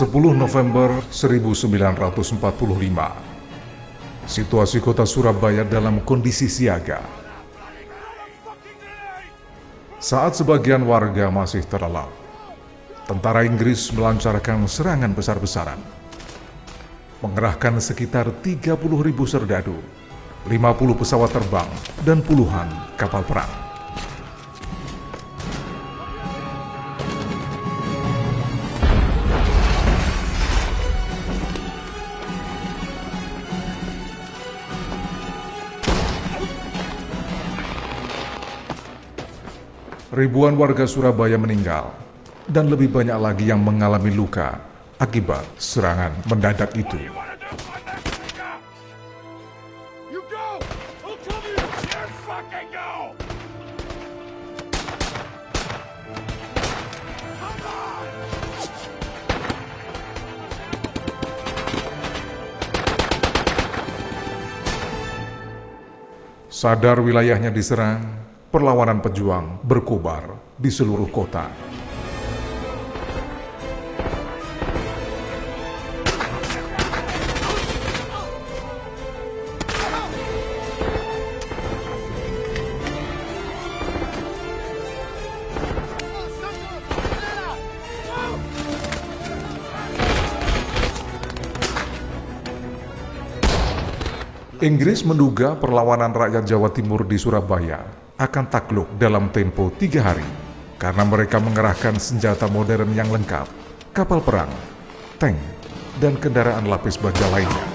10 November 1945 Situasi kota Surabaya dalam kondisi siaga. Saat sebagian warga masih terlelap Tentara Inggris melancarkan serangan besar-besaran. Mengerahkan sekitar 30 ribu serdadu 50 pesawat terbang dan puluhan kapal perang ribuan warga Surabaya meninggal. Dan lebih banyak lagi yang mengalami luka akibat serangan mendadak itu. Sadar wilayahnya diserang, perlawanan pejuang berkobar di seluruh kota. Inggris menduga perlawanan rakyat Jawa Timur di Surabaya akan takluk dalam tempo tiga hari karena mereka mengerahkan senjata modern yang lengkap, kapal perang, tank, dan kendaraan lapis baja lainnya.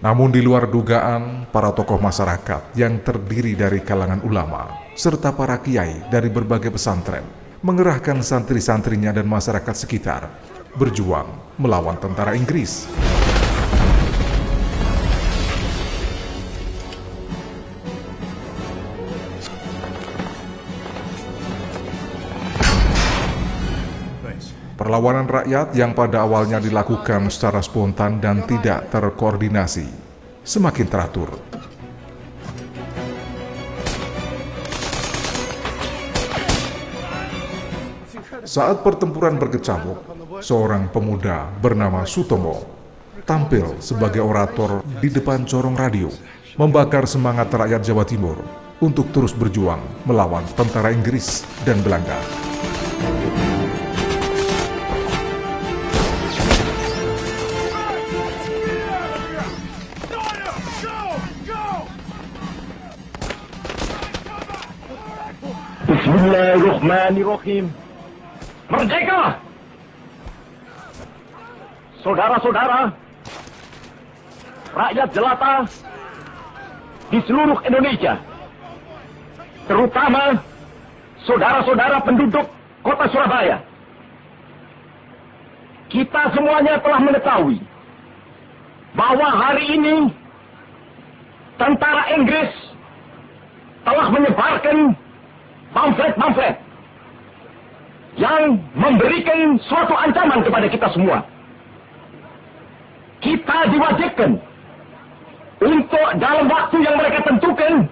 Namun di luar dugaan, para tokoh masyarakat yang terdiri dari kalangan ulama, serta para kiai dari berbagai pesantren, mengerahkan santri-santrinya dan masyarakat sekitar, berjuang melawan tentara Inggris. Perlawanan rakyat yang pada awalnya dilakukan secara spontan dan tidak terkoordinasi semakin teratur. Saat pertempuran berkecamuk, seorang pemuda bernama Sutomo tampil sebagai orator di depan corong radio, membakar semangat rakyat Jawa Timur untuk terus berjuang melawan tentara Inggris dan Belanda. Bismillahirrahmanirrahim. Merdeka! Saudara-saudara, rakyat jelata di seluruh Indonesia, terutama saudara-saudara penduduk kota Surabaya. Kita semuanya telah mengetahui bahwa hari ini tentara Inggris telah menyebarkan pamflet-pamflet yang memberikan suatu ancaman kepada kita semua. Kita diwajibkan untuk dalam waktu yang mereka tentukan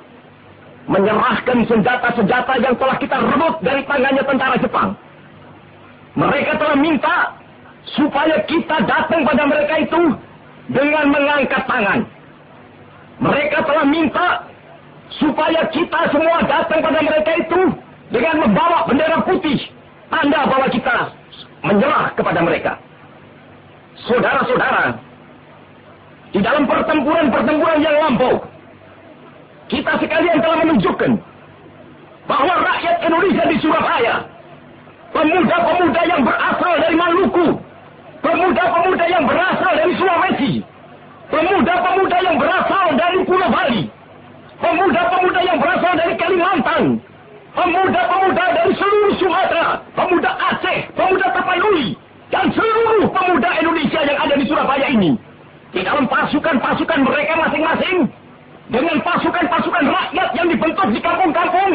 menyerahkan senjata-senjata yang telah kita rebut dari tangannya tentara Jepang. Mereka telah minta supaya kita datang pada mereka itu dengan mengangkat tangan. Mereka telah minta supaya kita semua datang pada mereka itu dengan membawa bendera putih, tanda bahwa kita menyerah kepada mereka. Saudara-saudara, di dalam pertempuran-pertempuran yang lampau, kita sekalian telah menunjukkan bahwa rakyat Indonesia di Surabaya, pemuda-pemuda yang berasal dari Maluku, pemuda-pemuda yang berasal dari Sulawesi, pemuda-pemuda yang berasal dari Pulau Bali, pemuda-pemuda yang berasal dari Kalimantan, pemuda-pemuda dari seluruh Sumatera, pemuda Aceh, pemuda Tapanuli, dan seluruh pemuda Indonesia yang ada di Surabaya ini. Di dalam pasukan-pasukan mereka masing-masing, dengan pasukan-pasukan rakyat yang dibentuk di kampung-kampung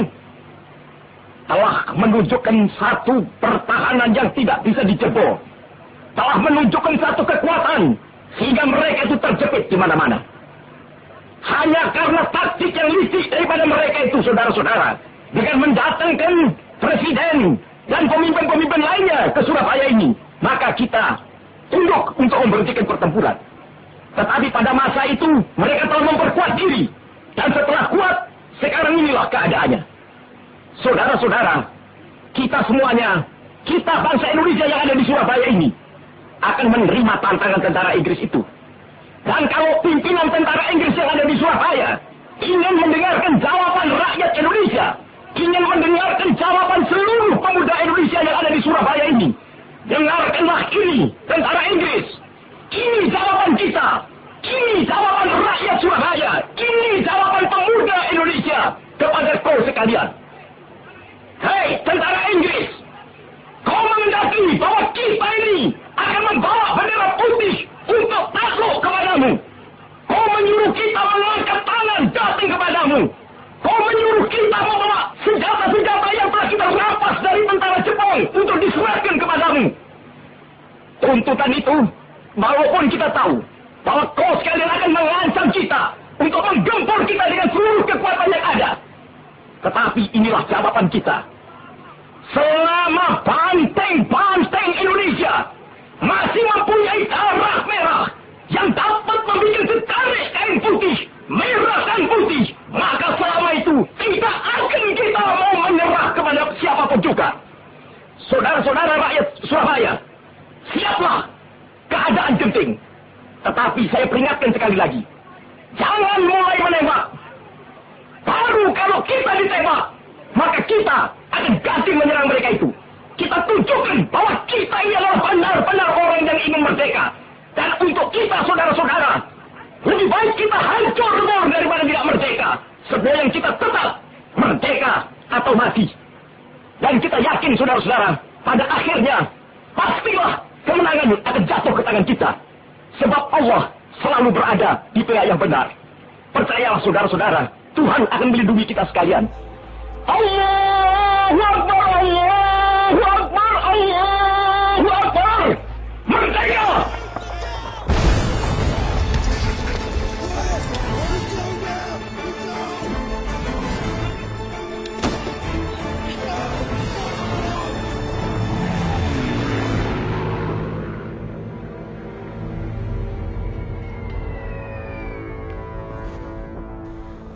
telah menunjukkan satu pertahanan yang tidak bisa dijebol. Telah menunjukkan satu kekuatan sehingga mereka itu terjepit di mana-mana. Hanya karena taktik yang licik daripada mereka itu, saudara-saudara. Dengan mendatangkan presiden dan pemimpin-pemimpin lainnya ke Surabaya ini. Maka kita tunduk untuk memberhentikan pertempuran. Tetapi pada masa itu, mereka telah memperkuat diri. Dan setelah kuat, sekarang inilah keadaannya. Saudara-saudara, kita semuanya, kita bangsa Indonesia yang ada di Surabaya ini, akan menerima tantangan tentara Inggris itu. Dan kalau pimpinan tentara Inggris yang ada di Surabaya ingin mendengarkan jawaban rakyat Indonesia, ingin mendengarkan jawaban seluruh pemuda Indonesia yang ada di Surabaya ini, dengarkanlah ini tentara Inggris. Ini jawaban kita. Ini jawaban rakyat Surabaya. Ini jawaban pemuda Indonesia kepada kau sekalian. Hei, tentara Inggris! Kau mengendaki bahwa kita ini akan membawa bendera putih untuk takluk kepadamu. Kau menyuruh kita mengangkat tangan datang kepadamu. Kau menyuruh kita membawa senjata-senjata yang telah kita rampas dari tentara Jepang untuk diserahkan kepadamu. Tuntutan itu, walaupun kita tahu bahwa kau sekalian akan mengancam kita untuk menggempur kita dengan seluruh kekuatan yang ada. Tetapi inilah jawaban kita. Selama banteng-banteng Indonesia masih mempunyai darah merah yang dapat membuat setarik kain putih, merah dan putih, maka selama itu tidak akan kita mau menyerah kepada siapa pun juga. Saudara-saudara rakyat Surabaya, siaplah keadaan genting. Tetapi saya peringatkan sekali lagi, jangan mulai menembak. Baru kalau kita ditembak, maka kita akan ganti menyerang mereka itu. Kita tunjukkan bahwa kita ini adalah benar-benar orang yang ingin merdeka. Dan untuk kita, saudara-saudara, lebih baik kita hancur lebur daripada tidak merdeka. Sebelum kita tetap merdeka atau mati. Dan kita yakin, saudara-saudara, pada akhirnya, pastilah kemenangan akan jatuh ke tangan kita. Sebab Allah selalu berada di pihak yang benar. Percayalah, saudara-saudara, Tuhan akan melindungi kita sekalian. Allahu Akbar, Allahu Akbar,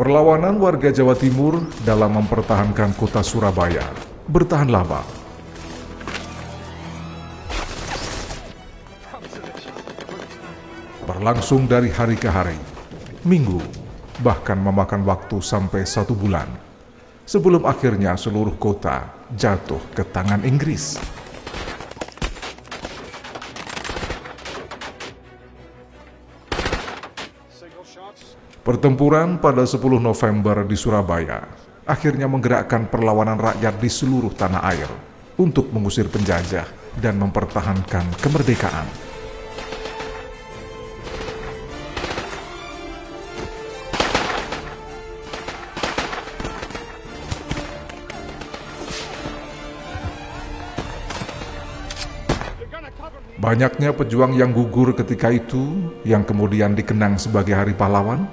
Perlawanan warga Jawa Timur dalam mempertahankan kota Surabaya bertahan lama. Berlangsung dari hari ke hari, minggu, bahkan memakan waktu sampai satu bulan, sebelum akhirnya seluruh kota jatuh ke tangan Inggris. Pertempuran pada 10 November di Surabaya akhirnya menggerakkan perlawanan rakyat di seluruh tanah air untuk mengusir penjajah dan mempertahankan kemerdekaan. Banyaknya pejuang yang gugur ketika itu, yang kemudian dikenang sebagai Hari Pahlawan,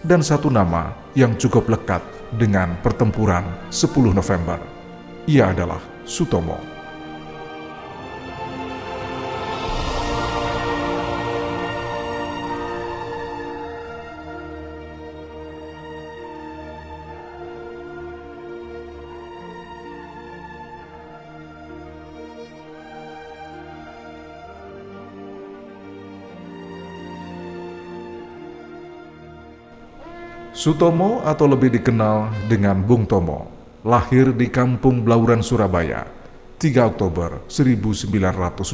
dan satu nama yang cukup lekat dengan pertempuran 10 November. Ia adalah Sutomo. Sutomo atau lebih dikenal dengan Bung Tomo, lahir di Kampung Blauran, Surabaya, 3 Oktober 1920.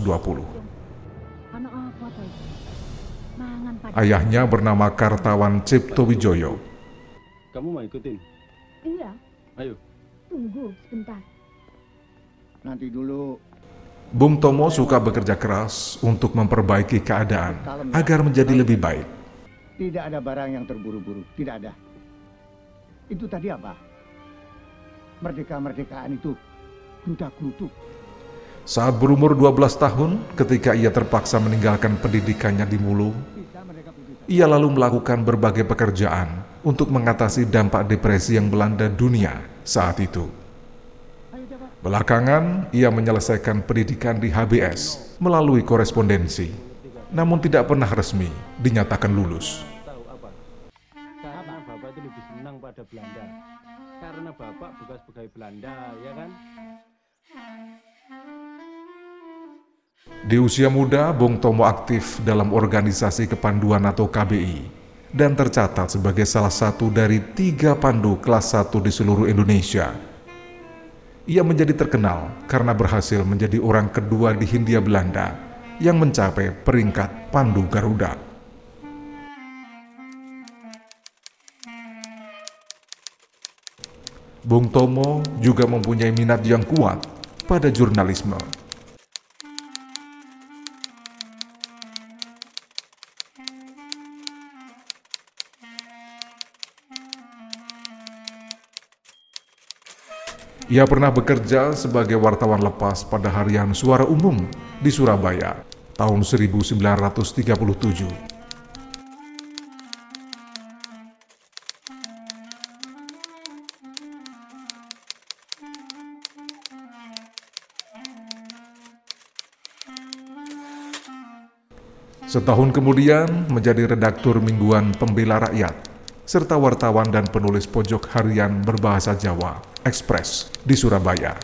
Ayahnya bernama Kartawan Cipto Wijoyo. Kamu mau ikutin? Iya, Ayo. tunggu sebentar. Nanti dulu Bung Tomo suka bekerja keras untuk memperbaiki keadaan agar menjadi lebih baik. Tidak ada barang yang terburu-buru, tidak ada. Itu tadi apa? Merdeka-merdekaan itu gerudak-geruduk. Saat berumur 12 tahun, ketika ia terpaksa meninggalkan pendidikannya di Mulu, ia lalu melakukan berbagai pekerjaan untuk mengatasi dampak depresi yang melanda dunia saat itu. Belakangan, ia menyelesaikan pendidikan di HBS melalui korespondensi, namun tidak pernah resmi dinyatakan lulus. Tahu apa? Karena bapak itu lebih senang pada Belanda. Karena bapak bekas pegawai Belanda, ya kan? Di usia muda, Bung Tomo aktif dalam organisasi kepanduan atau KBI dan tercatat sebagai salah satu dari tiga pandu kelas 1 di seluruh Indonesia. Ia menjadi terkenal karena berhasil menjadi orang kedua di Hindia Belanda yang mencapai peringkat pandu Garuda. Bung Tomo juga mempunyai minat yang kuat pada jurnalisme. Ia pernah bekerja sebagai wartawan lepas pada harian Suara Umum di Surabaya tahun 1937. Setahun kemudian menjadi redaktur mingguan Pembela Rakyat, serta wartawan dan penulis pojok harian berbahasa Jawa, Ekspres, di Surabaya.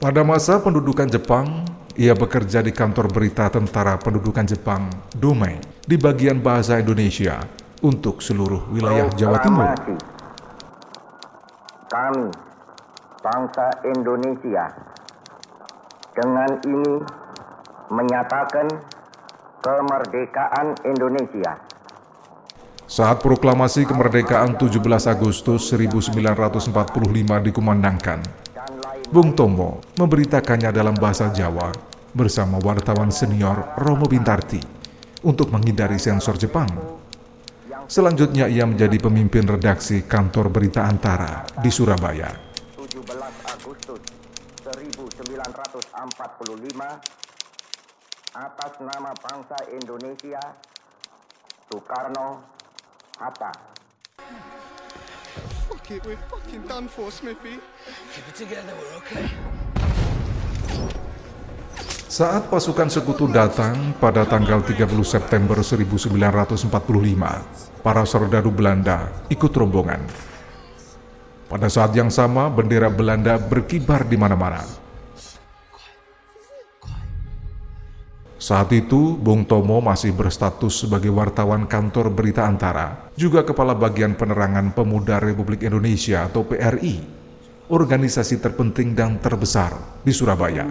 Pada masa pendudukan Jepang, ia bekerja di kantor berita tentara pendudukan Jepang, Domei, di bagian bahasa Indonesia untuk seluruh wilayah Jawa Timur. Kami, bangsa Indonesia, dengan ini menyatakan kemerdekaan Indonesia. Saat proklamasi kemerdekaan 17 Agustus 1945 dikumandangkan, Bung Tomo memberitakannya dalam bahasa Jawa bersama wartawan senior Romo Bintarti untuk menghindari sensor Jepang. Selanjutnya ia menjadi pemimpin redaksi kantor berita antara di Surabaya. 17 Agustus 1945 atas nama bangsa Indonesia Soekarno Hatta. Fuck it, we're fucking done for, Smithy. Saat pasukan sekutu datang pada tanggal 30 September 1945, para serdadu Belanda ikut rombongan. Pada saat yang sama, bendera Belanda berkibar di mana-mana. Saat itu, Bung Tomo masih berstatus sebagai wartawan kantor berita antara, juga kepala bagian penerangan pemuda Republik Indonesia atau PRI, organisasi terpenting dan terbesar di Surabaya.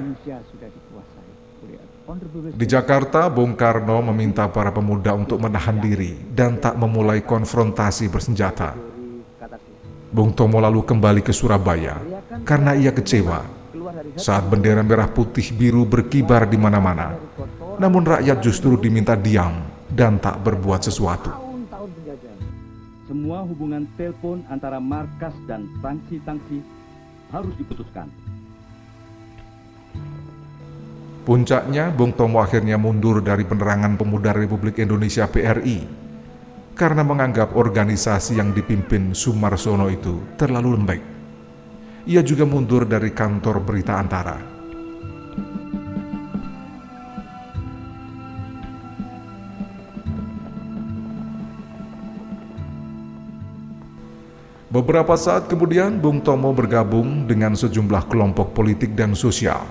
Di Jakarta, Bung Karno meminta para pemuda untuk menahan diri dan tak memulai konfrontasi bersenjata. Bung Tomo lalu kembali ke Surabaya karena ia kecewa saat bendera merah putih biru berkibar di mana-mana. Namun rakyat justru diminta diam dan tak berbuat sesuatu. tahun-tahun penjajahan. Semua hubungan telepon antara markas dan tangsi-tangsi harus diputuskan. Puncaknya, Bung Tomo akhirnya mundur dari penerangan pemuda Republik Indonesia PRI karena menganggap organisasi yang dipimpin Sumarsono itu terlalu lembek. Ia juga mundur dari kantor berita antara. Beberapa saat kemudian, Bung Tomo bergabung dengan sejumlah kelompok politik dan sosial.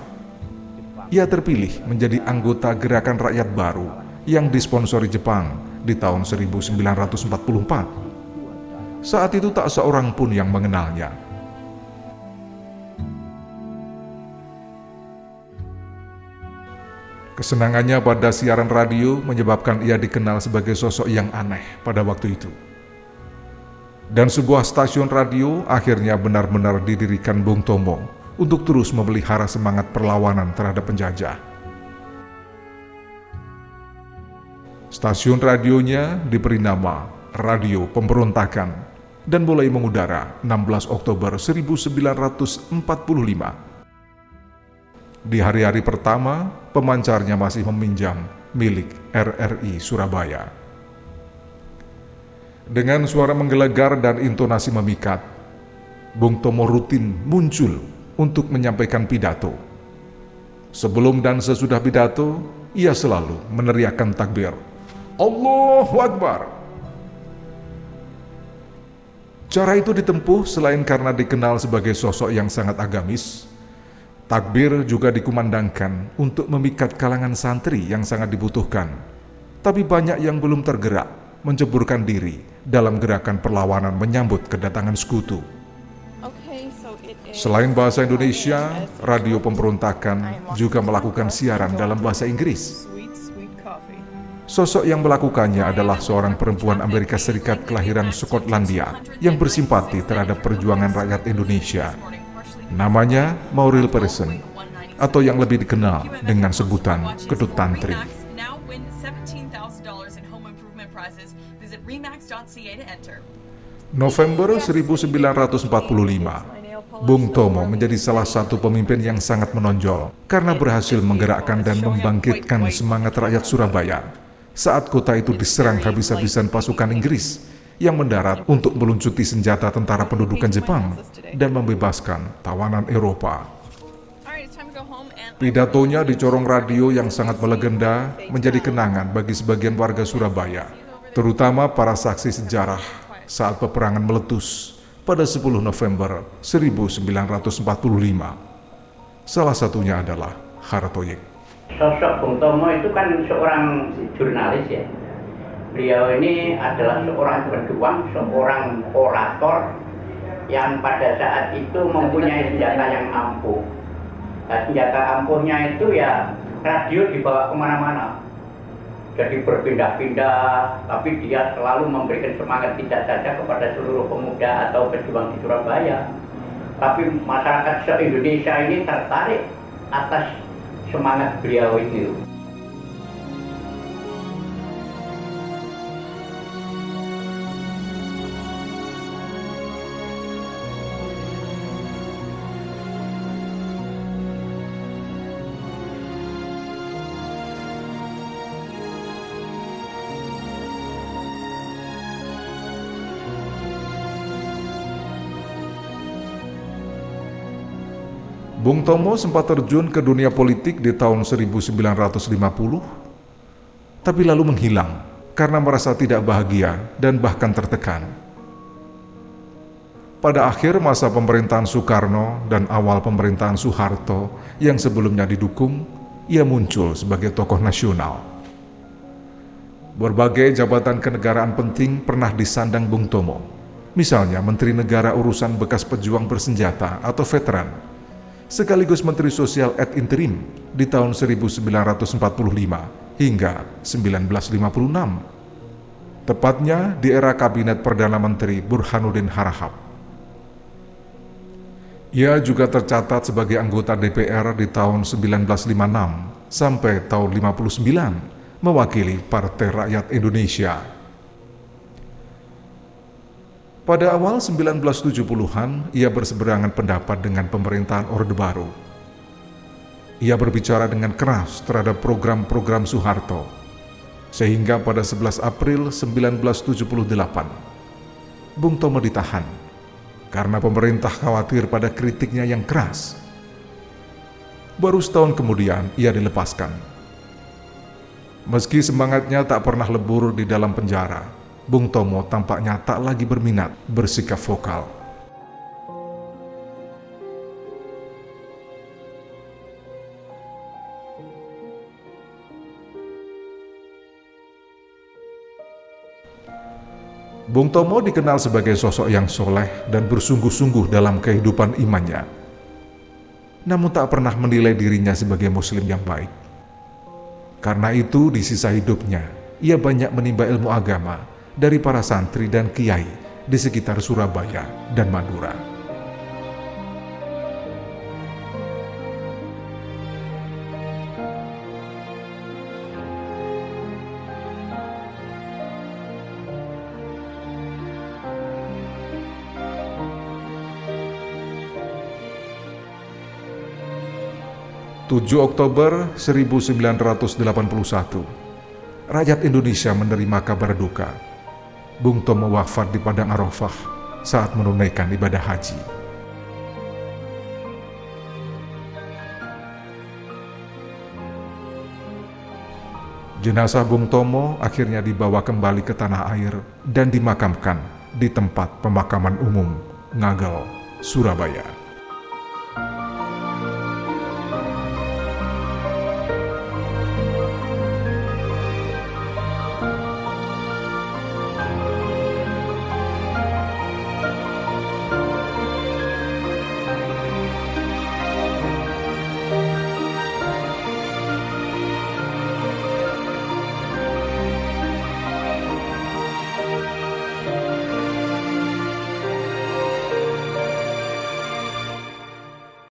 Ia terpilih menjadi anggota Gerakan Rakyat Baru yang disponsori Jepang di tahun 1944. Saat itu tak seorang pun yang mengenalnya. Kesenangannya pada siaran radio menyebabkan ia dikenal sebagai sosok yang aneh pada waktu itu. Dan sebuah stasiun radio akhirnya benar-benar didirikan Bung Tomo untuk terus memelihara semangat perlawanan terhadap penjajah. Stasiun radionya diberi nama Radio Pemberontakan dan mulai mengudara 16 Oktober 1945. Di hari-hari pertama, pemancarnya masih meminjam milik RRI Surabaya. Dengan suara menggelegar dan intonasi memikat, Bung Tomo rutin muncul untuk menyampaikan pidato. Sebelum dan sesudah pidato, ia selalu meneriakkan takbir. Allahu Akbar. Cara itu ditempuh selain karena dikenal sebagai sosok yang sangat agamis, takbir juga dikumandangkan untuk memikat kalangan santri yang sangat dibutuhkan. Tapi banyak yang belum tergerak menceburkan diri dalam gerakan perlawanan menyambut kedatangan sekutu. Selain bahasa Indonesia, Radio Pemberontakan juga melakukan siaran dalam bahasa Inggris. Sosok yang melakukannya adalah seorang perempuan Amerika Serikat kelahiran Skotlandia yang bersimpati terhadap perjuangan rakyat Indonesia. Namanya Mauril Person, atau yang lebih dikenal dengan sebutan Kedut Tantri. November 1945, Bung Tomo menjadi salah satu pemimpin yang sangat menonjol karena berhasil menggerakkan dan membangkitkan semangat rakyat Surabaya. Saat kota itu diserang habis-habisan pasukan Inggris yang mendarat untuk meluncuti senjata tentara pendudukan Jepang dan membebaskan tawanan Eropa. Pidatonya di corong radio yang sangat melegenda menjadi kenangan bagi sebagian warga Surabaya, terutama para saksi sejarah saat peperangan meletus pada 10 November 1945. Salah satunya adalah Hartoyek. Sosok Bung Tomo itu kan seorang jurnalis ya. Beliau ini adalah seorang berjuang, seorang orator yang pada saat itu mempunyai senjata yang ampuh. Nah, senjata ampuhnya itu ya radio dibawa ke mana-mana jadi berpindah-pindah, tapi dia selalu memberikan semangat tidak saja kepada seluruh pemuda atau pejuang di Surabaya, tapi masyarakat se-Indonesia ini tertarik atas semangat beliau itu. Bung Tomo sempat terjun ke dunia politik di tahun 1950, tapi lalu menghilang karena merasa tidak bahagia dan bahkan tertekan. Pada akhir masa pemerintahan Soekarno dan awal pemerintahan Soeharto yang sebelumnya didukung, ia muncul sebagai tokoh nasional. Berbagai jabatan kenegaraan penting pernah disandang Bung Tomo, misalnya Menteri Negara Urusan Bekas Pejuang Bersenjata atau Veteran, sekaligus Menteri Sosial et interim di tahun 1945 hingga 1956. Tepatnya di era Kabinet Perdana Menteri Burhanuddin Harahap. Ia juga tercatat sebagai anggota DPR di tahun 1956 sampai tahun 59 mewakili Partai Rakyat Indonesia pada awal 1970-an, ia berseberangan pendapat dengan pemerintahan Orde Baru. Ia berbicara dengan keras terhadap program-program Soeharto, sehingga pada 11 April 1978, Bung Tomo ditahan karena pemerintah khawatir pada kritiknya yang keras. Baru setahun kemudian, ia dilepaskan. Meski semangatnya tak pernah lebur di dalam penjara, Bung Tomo tampaknya tak lagi berminat bersikap vokal. Bung Tomo dikenal sebagai sosok yang soleh dan bersungguh-sungguh dalam kehidupan imannya. Namun tak pernah menilai dirinya sebagai muslim yang baik. Karena itu di sisa hidupnya, ia banyak menimba ilmu agama dari para santri dan kiai di sekitar Surabaya dan Madura. Tujuh Oktober 1981, rakyat Indonesia menerima kabar duka Bung Tomo wafat di Padang Arafah saat menunaikan ibadah haji. Jenazah Bung Tomo akhirnya dibawa kembali ke tanah air dan dimakamkan di tempat pemakaman umum Ngagel, Surabaya.